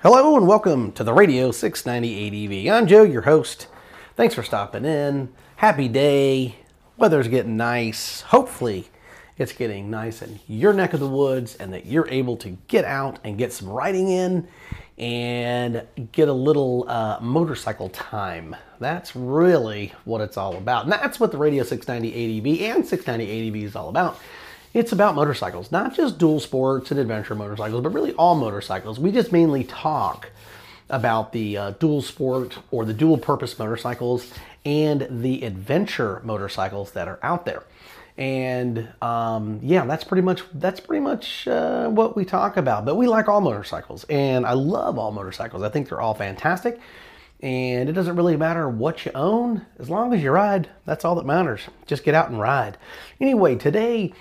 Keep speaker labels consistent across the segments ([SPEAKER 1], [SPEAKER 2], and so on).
[SPEAKER 1] Hello and welcome to the Radio 690 ADV. I'm Joe, your host. Thanks for stopping in. Happy day. Weather's getting nice. Hopefully, it's getting nice in your neck of the woods and that you're able to get out and get some riding in and get a little uh, motorcycle time. That's really what it's all about. And that's what the Radio 690 ADV and 690 ADV is all about. It's about motorcycles, not just dual sports and adventure motorcycles, but really all motorcycles. We just mainly talk about the uh, dual sport or the dual purpose motorcycles and the adventure motorcycles that are out there. And um, yeah, that's pretty much that's pretty much uh, what we talk about. But we like all motorcycles, and I love all motorcycles. I think they're all fantastic. And it doesn't really matter what you own, as long as you ride, that's all that matters. Just get out and ride. Anyway, today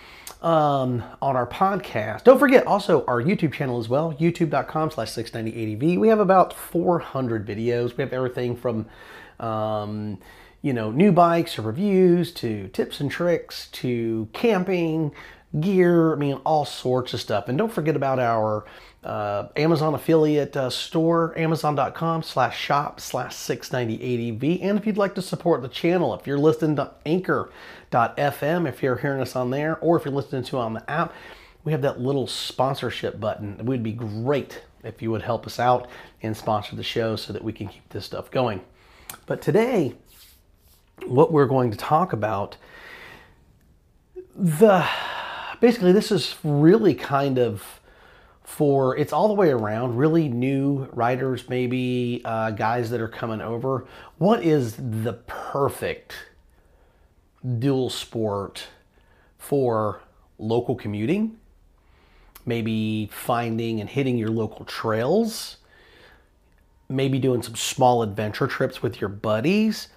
[SPEAKER 1] um, on our podcast. Don't forget also our YouTube channel as well, youtube.com slash 690ADV. We have about 400 videos. We have everything from, um, you know, new bikes or reviews to tips and tricks to camping, gear, I mean, all sorts of stuff. And don't forget about our uh, Amazon affiliate uh, store, amazon.com slash shop slash 690ADV. And if you'd like to support the channel, if you're listening to anchor.fm, if you're hearing us on there, or if you're listening to it on the app, we have that little sponsorship button. It would be great if you would help us out and sponsor the show so that we can keep this stuff going. But today, what we're going to talk about, the basically this is really kind of for it's all the way around really new riders maybe uh, guys that are coming over. What is the perfect dual sport for local commuting? Maybe finding and hitting your local trails. Maybe doing some small adventure trips with your buddies.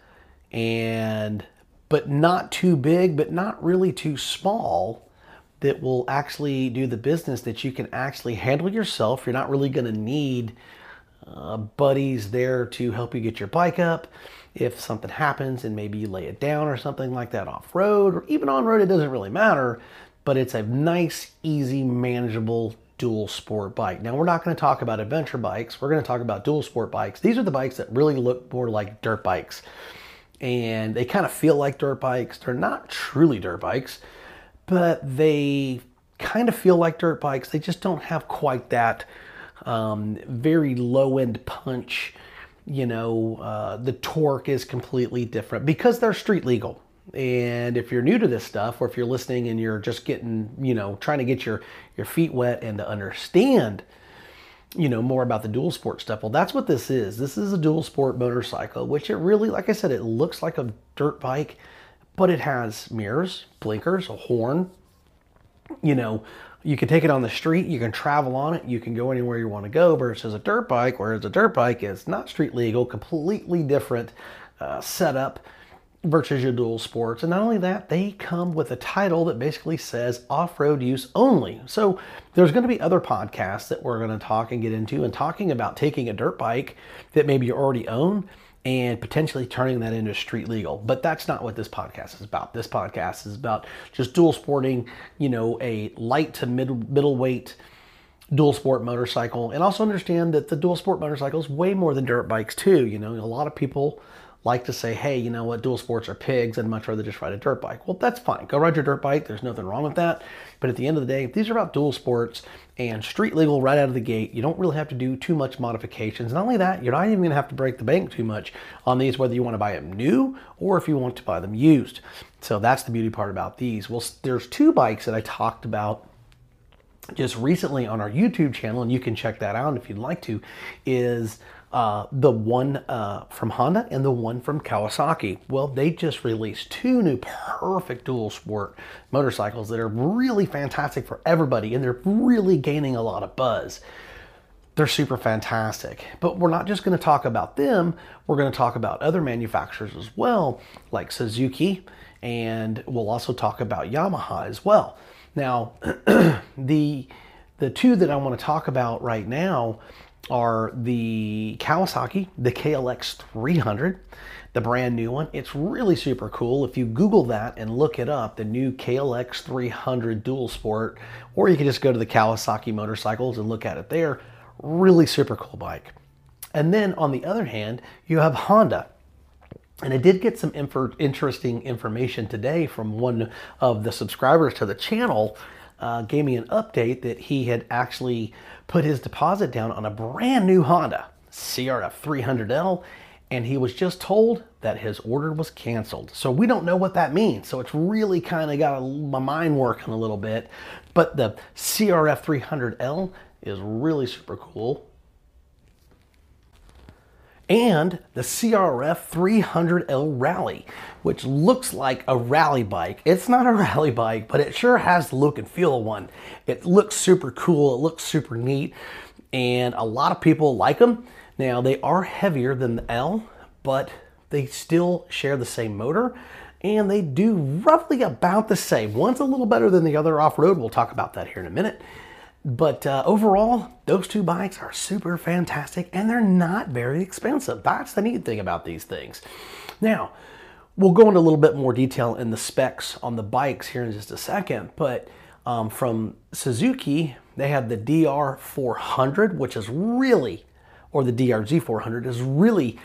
[SPEAKER 1] And but not too big but not really too small that will actually do the business that you can actually handle yourself. You're not really going to need uh, buddies there to help you get your bike up. If something happens and maybe you lay it down or something like that off road or even on road, it doesn't really matter. But it's a nice, easy, manageable dual sport bike. Now, we're not going to talk about adventure bikes. We're going to talk about dual sport bikes. These are the bikes that really look more like dirt bikes. And they kind of feel like dirt bikes. They're not truly dirt bikes but they kind of feel like dirt bikes. They just don't have quite that um, very low end punch. You know, uh, the torque is completely different because they're street legal. And if you're new to this stuff, or if you're listening and you're just getting, you know, trying to get your your feet wet and to understand, you know, more about the dual sport stuff, well, that's what this is. This is a dual sport motorcycle, which it really, like I said, it looks like a dirt bike but it has mirrors, blinkers, a horn. You know, you can take it on the street, you can travel on it, you can go anywhere you want to go versus a dirt bike, whereas a dirt bike is not street legal, completely different uh, setup versus your dual sports. And not only that, they come with a title that basically says off road use only. So there's going to be other podcasts that we're going to talk and get into and talking about taking a dirt bike that maybe you already own and potentially turning that into street legal. But that's not what this podcast is about. This podcast is about just dual sporting, you know, a light to mid middleweight dual sport motorcycle and also understand that the dual sport motorcycle is way more than dirt bikes too. You know, a lot of people like to say, hey, you know what, dual sports are pigs. I'd much rather just ride a dirt bike. Well, that's fine. Go ride your dirt bike. There's nothing wrong with that. But at the end of the day, these are about dual sports and street legal right out of the gate. You don't really have to do too much modifications. Not only that, you're not even going to have to break the bank too much on these, whether you want to buy them new or if you want to buy them used. So that's the beauty part about these. Well, there's two bikes that I talked about just recently on our YouTube channel, and you can check that out if you'd like to, is uh, the one uh, from Honda and the one from Kawasaki. Well, they just released two new perfect dual sport motorcycles that are really fantastic for everybody, and they're really gaining a lot of buzz. They're super fantastic. But we're not just going to talk about them, we're going to talk about other manufacturers as well, like Suzuki, and we'll also talk about Yamaha as well. Now, the the two that I want to talk about right now are the Kawasaki, the KLX 300, the brand new one. It's really super cool. If you Google that and look it up, the new KLX 300 Dual Sport, or you can just go to the Kawasaki motorcycles and look at it there. Really super cool bike. And then on the other hand, you have Honda. And I did get some interesting information today from one of the subscribers to the channel. Uh, gave me an update that he had actually put his deposit down on a brand new Honda CRF 300L, and he was just told that his order was canceled. So we don't know what that means. So it's really kind of got my mind working a little bit. But the CRF 300L is really super cool and the CRF 300L Rally, which looks like a rally bike. It's not a rally bike, but it sure has the look and feel of one. It looks super cool, it looks super neat, and a lot of people like them. Now, they are heavier than the L, but they still share the same motor and they do roughly about the same. One's a little better than the other off road. We'll talk about that here in a minute. But uh, overall, those two bikes are super fantastic and they're not very expensive. That's the neat thing about these things. Now, we'll go into a little bit more detail in the specs on the bikes here in just a second, but um, from Suzuki, they have the DR400, which is really, or the DRZ400 is really,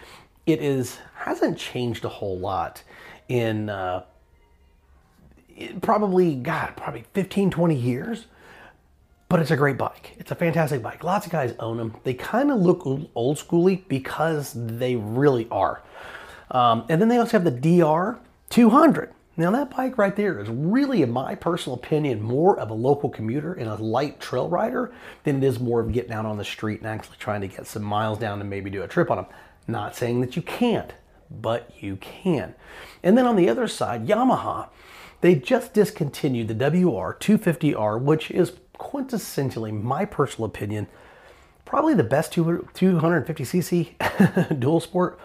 [SPEAKER 1] it is hasn't changed a whole lot in uh, probably, God, probably 15, 20 years but it's a great bike. It's a fantastic bike. Lots of guys own them. They kind of look old schooly because they really are. Um, and then they also have the DR 200. Now that bike right there is really, in my personal opinion, more of a local commuter and a light trail rider than it is more of getting out on the street and actually trying to get some miles down and maybe do a trip on them. Not saying that you can't, but you can. And then on the other side, Yamaha, they just discontinued the WR 250R, which is quintessentially my personal opinion, probably the best 250cc dual sport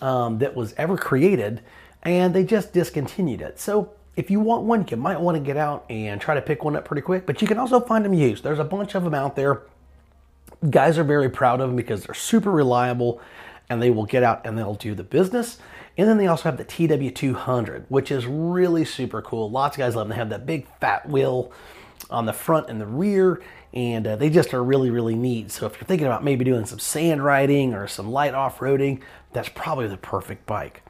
[SPEAKER 1] um, that was ever created, and they just discontinued it. So if you want one, you might want to get out and try to pick one up pretty quick, but you can also find them used. There's a bunch of them out there. Guys are very proud of them because they're super reliable and they will get out and they'll do the business. And then they also have the TW200, which is really super cool. Lots of guys love them. They have that big fat wheel on the front and the rear, and uh, they just are really, really neat. So if you're thinking about maybe doing some sand riding or some light off-roading, that's probably the perfect bike.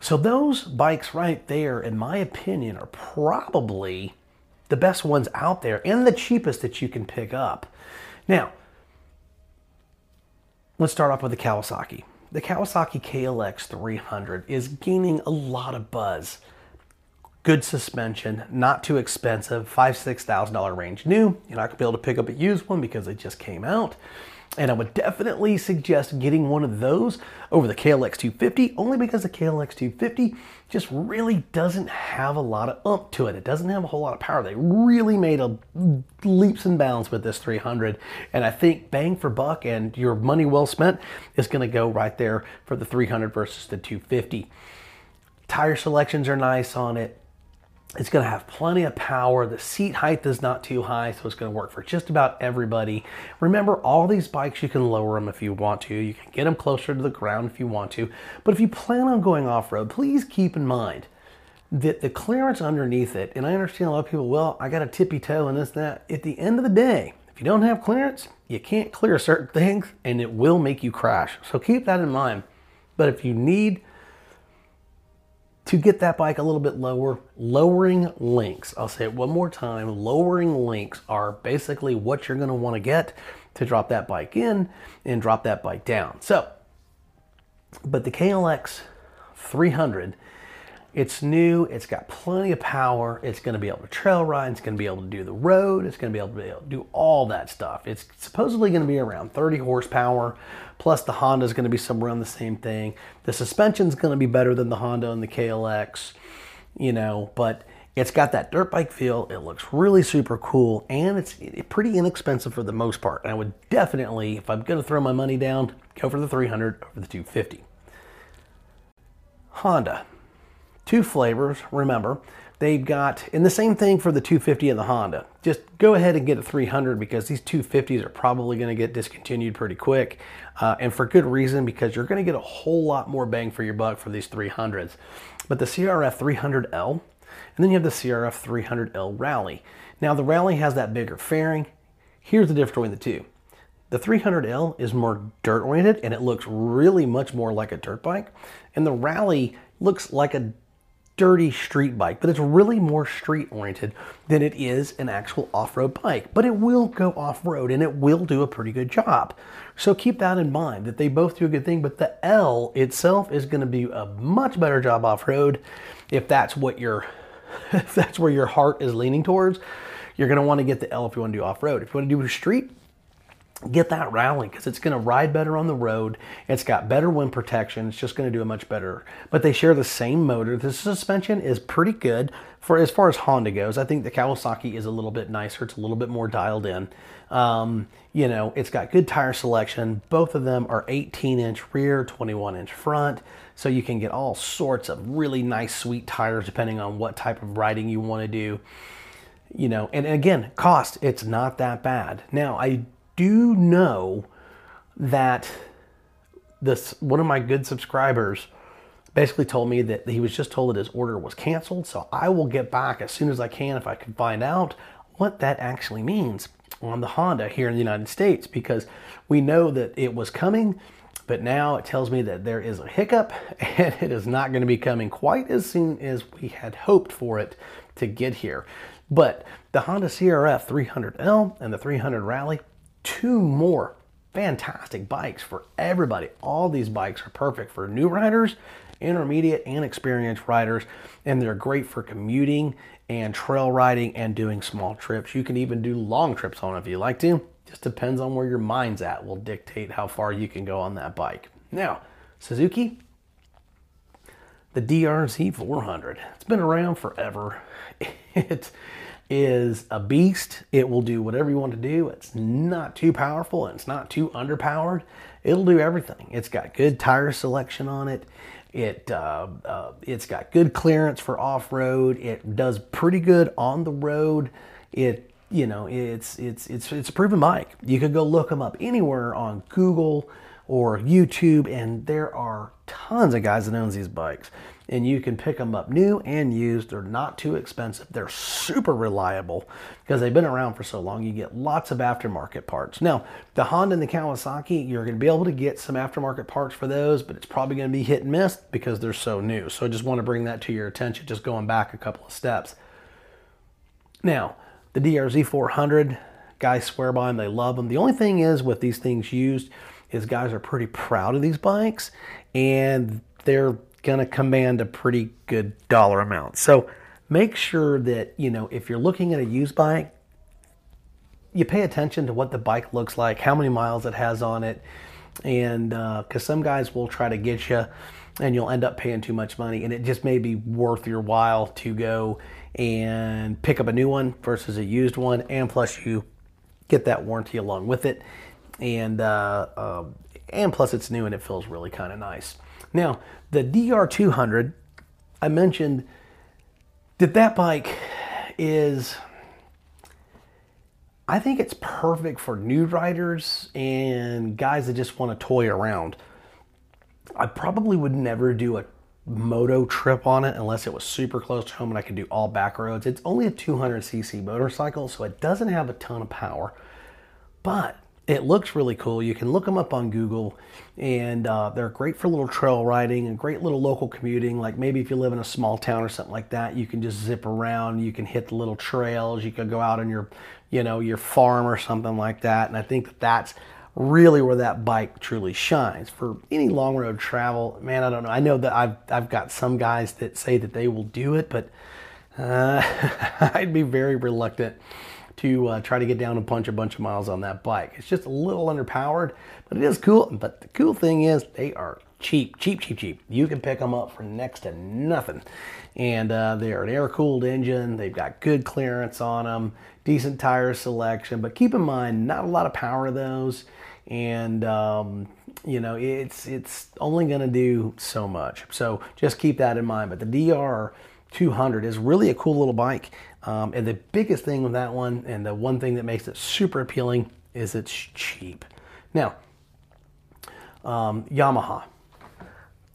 [SPEAKER 1] So those bikes right there, in my opinion, are probably the best ones out there and the cheapest that you can pick up. Now, let's start off with the Kawasaki. The Kawasaki KLX 300 is gaining a lot of buzz good suspension, not too expensive, five, six thousand dollar range new. You're not gonna be able to pick up a used one because they just came out. And I would definitely suggest getting one of those over the KLX 250, only because the KLX 250 just really doesn't have a lot of ump to it. It doesn't have a whole lot of power. They really made a leaps and bounds with this 300, and I think bang for buck and your money well spent is going to go right there for the 300 versus the 250. Tire selections are nice on it it's going to have plenty of power. The seat height is not too high, so it's going to work for just about everybody. Remember, all these bikes, you can lower them if you want to. You can get them closer to the ground if you want to. But if you plan on going off-road, please keep in mind that the clearance underneath it, and I understand a lot of people, well, I got a tippy toe and this, that. At the end of the day, if you don't have clearance, you can't clear certain things, and it will make you crash. So keep that in mind. But if you need to get that bike a little bit lower, lowering links. I'll say it one more time. Lowering links are basically what you're going to want to get to drop that bike in and drop that bike down. So, but the KLX 300 It's new, it's got plenty of power, it's going to be able to trail ride, it's going to be able to do the road, it's going to be able to, be able to do all that stuff. It's supposedly going to be around 30 horsepower, plus the Honda is going to be somewhere around the same thing. The suspension is going to be better than the Honda and the KLX, you know, but it's got that dirt bike feel. It looks really super cool and it's pretty inexpensive for the most part. And I would definitely, if I'm going to throw my money down, go for the 300 over the 250. Honda two flavors, remember. They've got, and the same thing for the 250 and the Honda. Just go ahead and get a 300 because these 250s are probably going to get discontinued pretty quick. Uh, and for good reason because you're going to get a whole lot more bang for your buck for these 300s. But the CRF 300L, and then you have the CRF 300L Rally. Now the Rally has that bigger fairing. Here's the difference between the two. The 300L is more dirt oriented and it looks really much more like a dirt bike. And the Rally looks like a dirty street bike, but it's really more street oriented than it is an actual off road bike. But it will go off road and it will do a pretty good job. So keep that in mind that they both do a good thing, but the L itself is going to be a much better job off road if that's what your if that's where your heart is leaning towards. You're going to want to get the L if you want to do off road. If you want to do street, get that rally because it's going to ride better on the road. It's got better wind protection. It's just going to do a much better. But they share the same motor. The suspension is pretty good for as far as Honda goes. I think the Kawasaki is a little bit nicer. It's a little bit more dialed in. Um, you know, it's got good tire selection. Both of them are 18 inch rear, 21 inch front. So you can get all sorts of really nice, sweet tires depending on what type of riding you want to do you know and again cost it's not that bad now i do know that this one of my good subscribers basically told me that he was just told that his order was canceled. So I will get back as soon as I can if I can find out what that actually means on the Honda here in the United States because we know that it was coming, but now it tells me that there is a hiccup and it is not going to be coming quite as soon as we had hoped for it to get here. But the Honda CRF 300L and the 300 Rally two more fantastic bikes for everybody. All these bikes are perfect for new riders, intermediate and experienced riders, and they're great for commuting and trail riding and doing small trips. You can even do long trips on if you like to. Just depends on where your mind's at will dictate how far you can go on that bike. Now, Suzuki, the DRZ 400. It's been around forever. It's is a beast. It will do whatever you want to do. It's not too powerful and it's not too underpowered. It'll do everything. It's got good tire selection on it. It uh, uh, it's got good clearance for off road. It does pretty good on the road. It you know it's it's it's it's a proven bike. You could go look them up anywhere on Google or YouTube, and there are tons of guys that owns these bikes and you can pick them up new and used. They're not too expensive. They're super reliable because they've been around for so long. You get lots of aftermarket parts. Now, the Honda and the Kawasaki, you're going to be able to get some aftermarket parts for those, but it's probably going to be hit and miss because they're so new. So I just want to bring that to your attention, just going back a couple of steps. Now, the DRZ 400, guys swear by them, they love them. The only thing is with these things used is guys are pretty proud of these bikes and they're going to command a pretty good dollar amount. So make sure that, you know, if you're looking at a used bike, you pay attention to what the bike looks like, how many miles it has on it, and because uh, some guys will try to get you and you'll end up paying too much money, and it just may be worth your while to go and pick up a new one versus a used one, and plus you get that warranty along with it, and uh, uh, and plus it's new and it feels really kind of nice. Now, the DR200, I mentioned that that bike is, I think it's perfect for new riders and guys that just want to toy around. I probably would never do a moto trip on it unless it was super close to home and I could do all back roads. It's only a 200cc motorcycle, so it doesn't have a ton of power, but it looks really cool. You can look them up on Google, and uh, they're great for little trail riding and great little local commuting. Like maybe if you live in a small town or something like that, you can just zip around. You can hit the little trails. You can go out on your, you know, your farm or something like that. And I think that that's really where that bike truly shines. For any long road travel, man, I don't know. I know that I've I've got some guys that say that they will do it, but uh, I'd be very reluctant to uh, try to get down and punch a bunch of miles on that bike. It's just a little underpowered, but it is cool. But the cool thing is they are cheap, cheap, cheap, cheap. You can pick them up for next to nothing. And uh, they're an air cooled engine. They've got good clearance on them, decent tire selection. But keep in mind, not a lot of power of those. And um, you know it's it's only going to do so much. So just keep that in mind. But the DR 200 is really a cool little bike. Um, and the biggest thing with that one, and the one thing that makes it super appealing, is it's cheap. Now, um, Yamaha.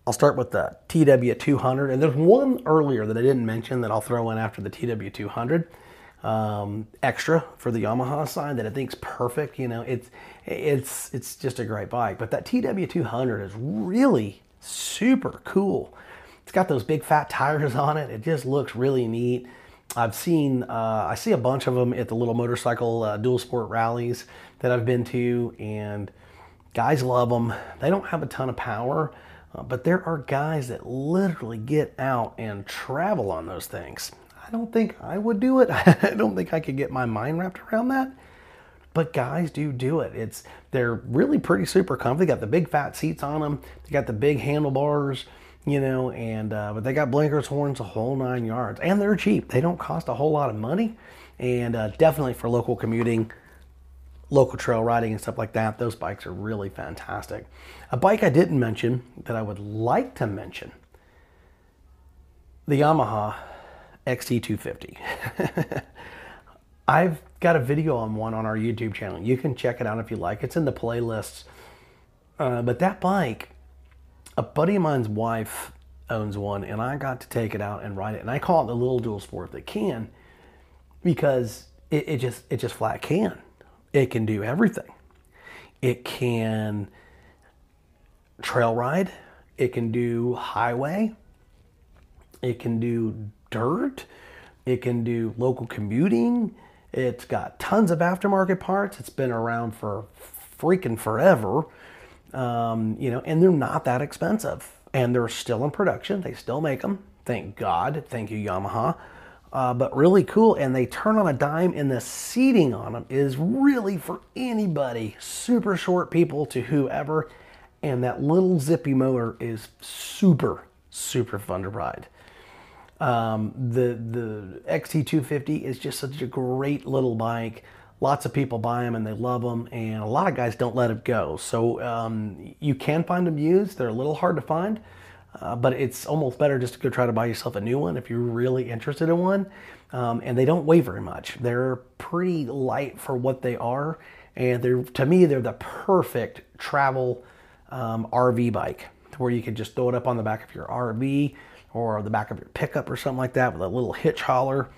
[SPEAKER 1] I'll start with the TW200, and there's one earlier that I didn't mention that I'll throw in after the TW200 um, extra for the Yamaha side that I think's perfect. You know, it's it's it's just a great bike. But that TW200 is really super cool. It's got those big fat tires on it. It just looks really neat. I've seen uh, I see a bunch of them at the little motorcycle uh, dual sport rallies that I've been to, and guys love them. They don't have a ton of power uh, but there are guys that literally get out and travel on those things. I don't think I would do it. I don't think I could get my mind wrapped around that. But guys do do it. It's they're really pretty super comfy. They got the big fat seats on them. They got the big handlebars, you know, and uh, but they got blinkers, horns, a whole nine yards, and they're cheap. They don't cost a whole lot of money, and uh, definitely for local commuting local trail riding and stuff like that, those bikes are really fantastic. A bike I didn't mention that I would like to mention the Yamaha XT250. I've got a video on one on our YouTube channel. You can check it out if you like. It's in the playlists. Uh, but that bike, a buddy of mine's wife owns one, and I got to take it out and ride it. And I call it the little dual sport that can because it, it just it just flat can. It can do everything. It can trail ride, it can do highway, it can do dirt, it can do local commuting. It's got tons of aftermarket parts. It's been around for freaking forever. Um, you know, and they're not that expensive. And they're still in production. They still make them. Thank God. Thank you, Yamaha uh, but really cool. And they turn on a dime, and the seating on them is really for anybody, super short people to whoever. And that little zippy motor is super, super fun to ride. Um, the the XT250 is just such a great little bike. Lots of people buy them and they love them, and a lot of guys don't let it go. So um, you can find them used. They're a little hard to find. Uh, but it's almost better just to go try to buy yourself a new one if you're really interested in one. Um, and they don't weigh very much. They're pretty light for what they are, and they're to me they're the perfect travel um, RV bike, where you can just throw it up on the back of your RV or the back of your pickup or something like that with a little hitch hauler,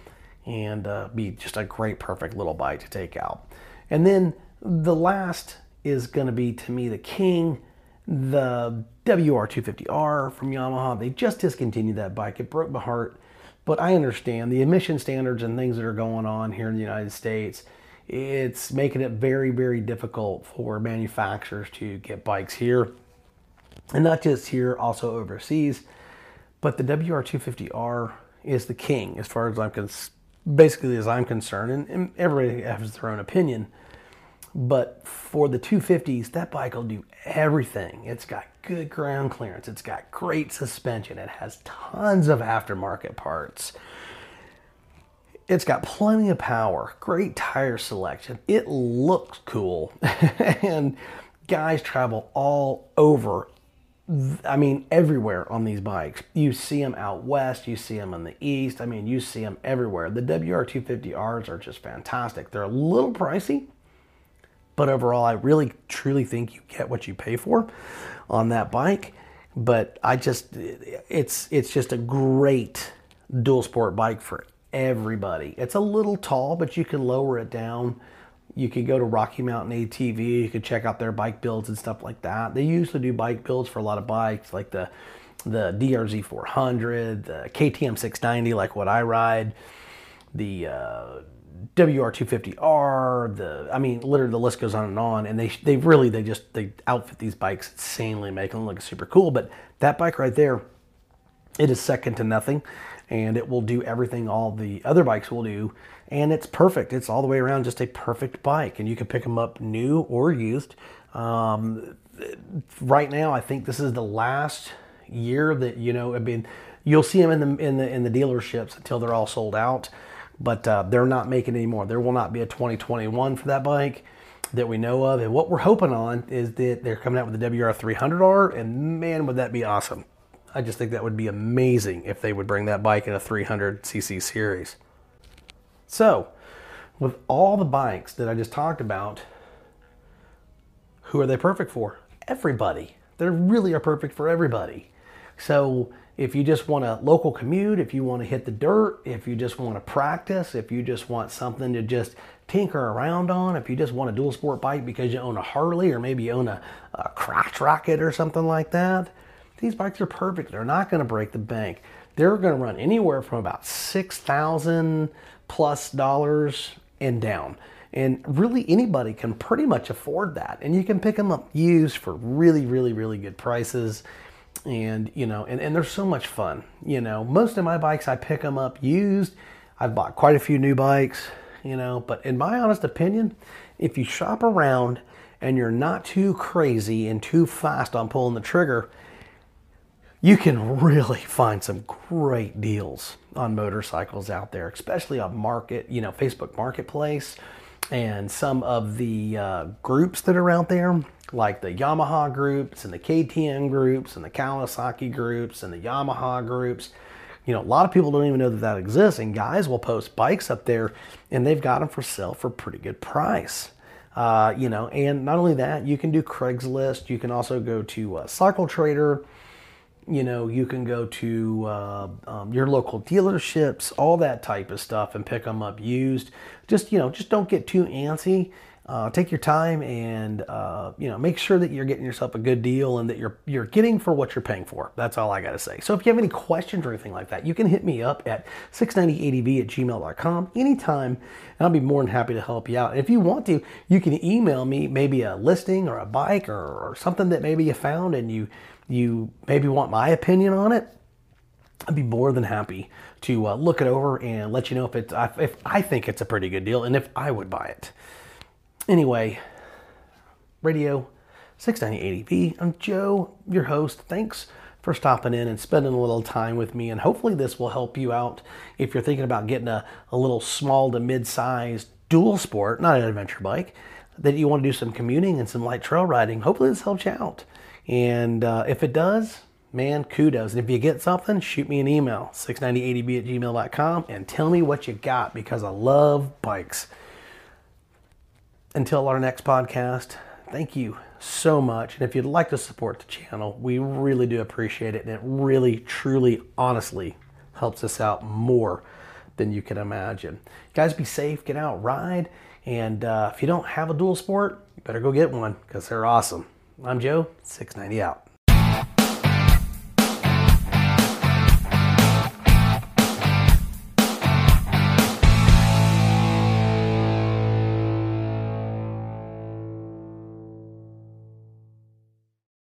[SPEAKER 1] and uh, be just a great, perfect little bike to take out. And then the last is going to be to me the king the WR250R from Yamaha, they just discontinued that bike. It broke my heart, but I understand the emission standards and things that are going on here in the United States. It's making it very, very difficult for manufacturers to get bikes here, and not just here, also overseas. But the WR250R is the king as far as I'm concerned. Basically, as I'm concerned, and, everybody has their own opinion. But for the 250s, that bike will do everything. It's got good ground clearance, it's got great suspension, it has tons of aftermarket parts. It's got plenty of power, great tire selection. It looks cool. and guys travel all over I mean, everywhere on these bikes. You see them out west, you see them in the east. I mean, you see them everywhere. The WR250Rs are just fantastic. They're a little pricey, but overall, I really truly think you get what you pay for on that bike. But I just, it's it's just a great dual sport bike for everybody. It's a little tall, but you can lower it down. You could go to Rocky Mountain ATV. You could check out their bike builds and stuff like that. They usually do bike builds for a lot of bikes, like the the DRZ 400, the KTM 690, like what I ride the uh, WR250R, the I mean, literally the list goes on and on. And they they really they just they outfit these bikes insanely, make them look super cool. But that bike right there, it is second to nothing, and it will do everything all the other bikes will do. And it's perfect. It's all the way around just a perfect bike, and you can pick them up new or used. Um, right now, I think this is the last year that you know. I mean, you'll see them in the in the in the dealerships until they're all sold out but uh, they're not making any more. There will not be a 2021 for that bike that we know of. And what we're hoping on is that they're coming out with the WR300R, and man, would that be awesome! I just think that would be amazing if they would bring that bike in a 300cc series. So, with all the bikes that I just talked about, who are they perfect for? Everybody. They really are perfect for everybody. So, if you just want a local commute, if you want to hit the dirt, if you just want to practice, if you just want something to just tinker around on, if you just want a dual sport bike because you own a Harley or maybe you own a, a Crotch Rocket or something like that, these bikes are perfect. They're not going to break the bank. They're going to run anywhere from about six thousand plus dollars and down. And really, anybody can pretty much afford that. And you can pick them up used for really, really, really good prices and you know and, and they're so much fun you know most of my bikes i pick them up used i've bought quite a few new bikes you know but in my honest opinion if you shop around and you're not too crazy and too fast on pulling the trigger you can really find some great deals on motorcycles out there especially on market you know facebook marketplace and some of the uh, groups that are out there like the Yamaha groups and the KTM groups and the Kawasaki groups and the Yamaha groups. You know, a lot of people don't even know that that exists, and guys will post bikes up there and they've got them for sale for a pretty good price. Uh, you know, and not only that, you can do Craigslist. You can also go to uh, Cycle Trader. You know, you can go to uh, um, your local dealerships, all that type of stuff, and pick them up used. Just you know, just don't get too antsy uh, take your time and uh, you know make sure that you're getting yourself a good deal and that you're you're getting for what you're paying for. That's all I got to say. So if you have any questions or anything like that, you can hit me up at 690adv at gmail.com anytime, and I'll be more than happy to help you out. And if you want to, you can email me maybe a listing or a bike or, or something that maybe you found and you you maybe want my opinion on it. I'd be more than happy to uh, look it over and let you know if it's if I think it's a pretty good deal and if I would buy it. Anyway, Radio 690 ADV. I'm Joe, your host. Thanks for stopping in and spending a little time with me. And hopefully, this will help you out if you're thinking about getting a, a little small to mid sized dual sport, not an adventure bike, that you want to do some commuting and some light trail riding. Hopefully, this helps you out. And uh, if it does, man, kudos. And if you get something, shoot me an email, 690adv at gmail.com, and tell me what you got because I love bikes until our next podcast, thank you so much. And if you'd like to support the channel, we really do appreciate it. And it really, truly, honestly helps us out more than you can imagine. Guys, be safe, get out, ride. And uh, if you don't have a dual sport, you better go get one because they're awesome. I'm Joe, 690 out.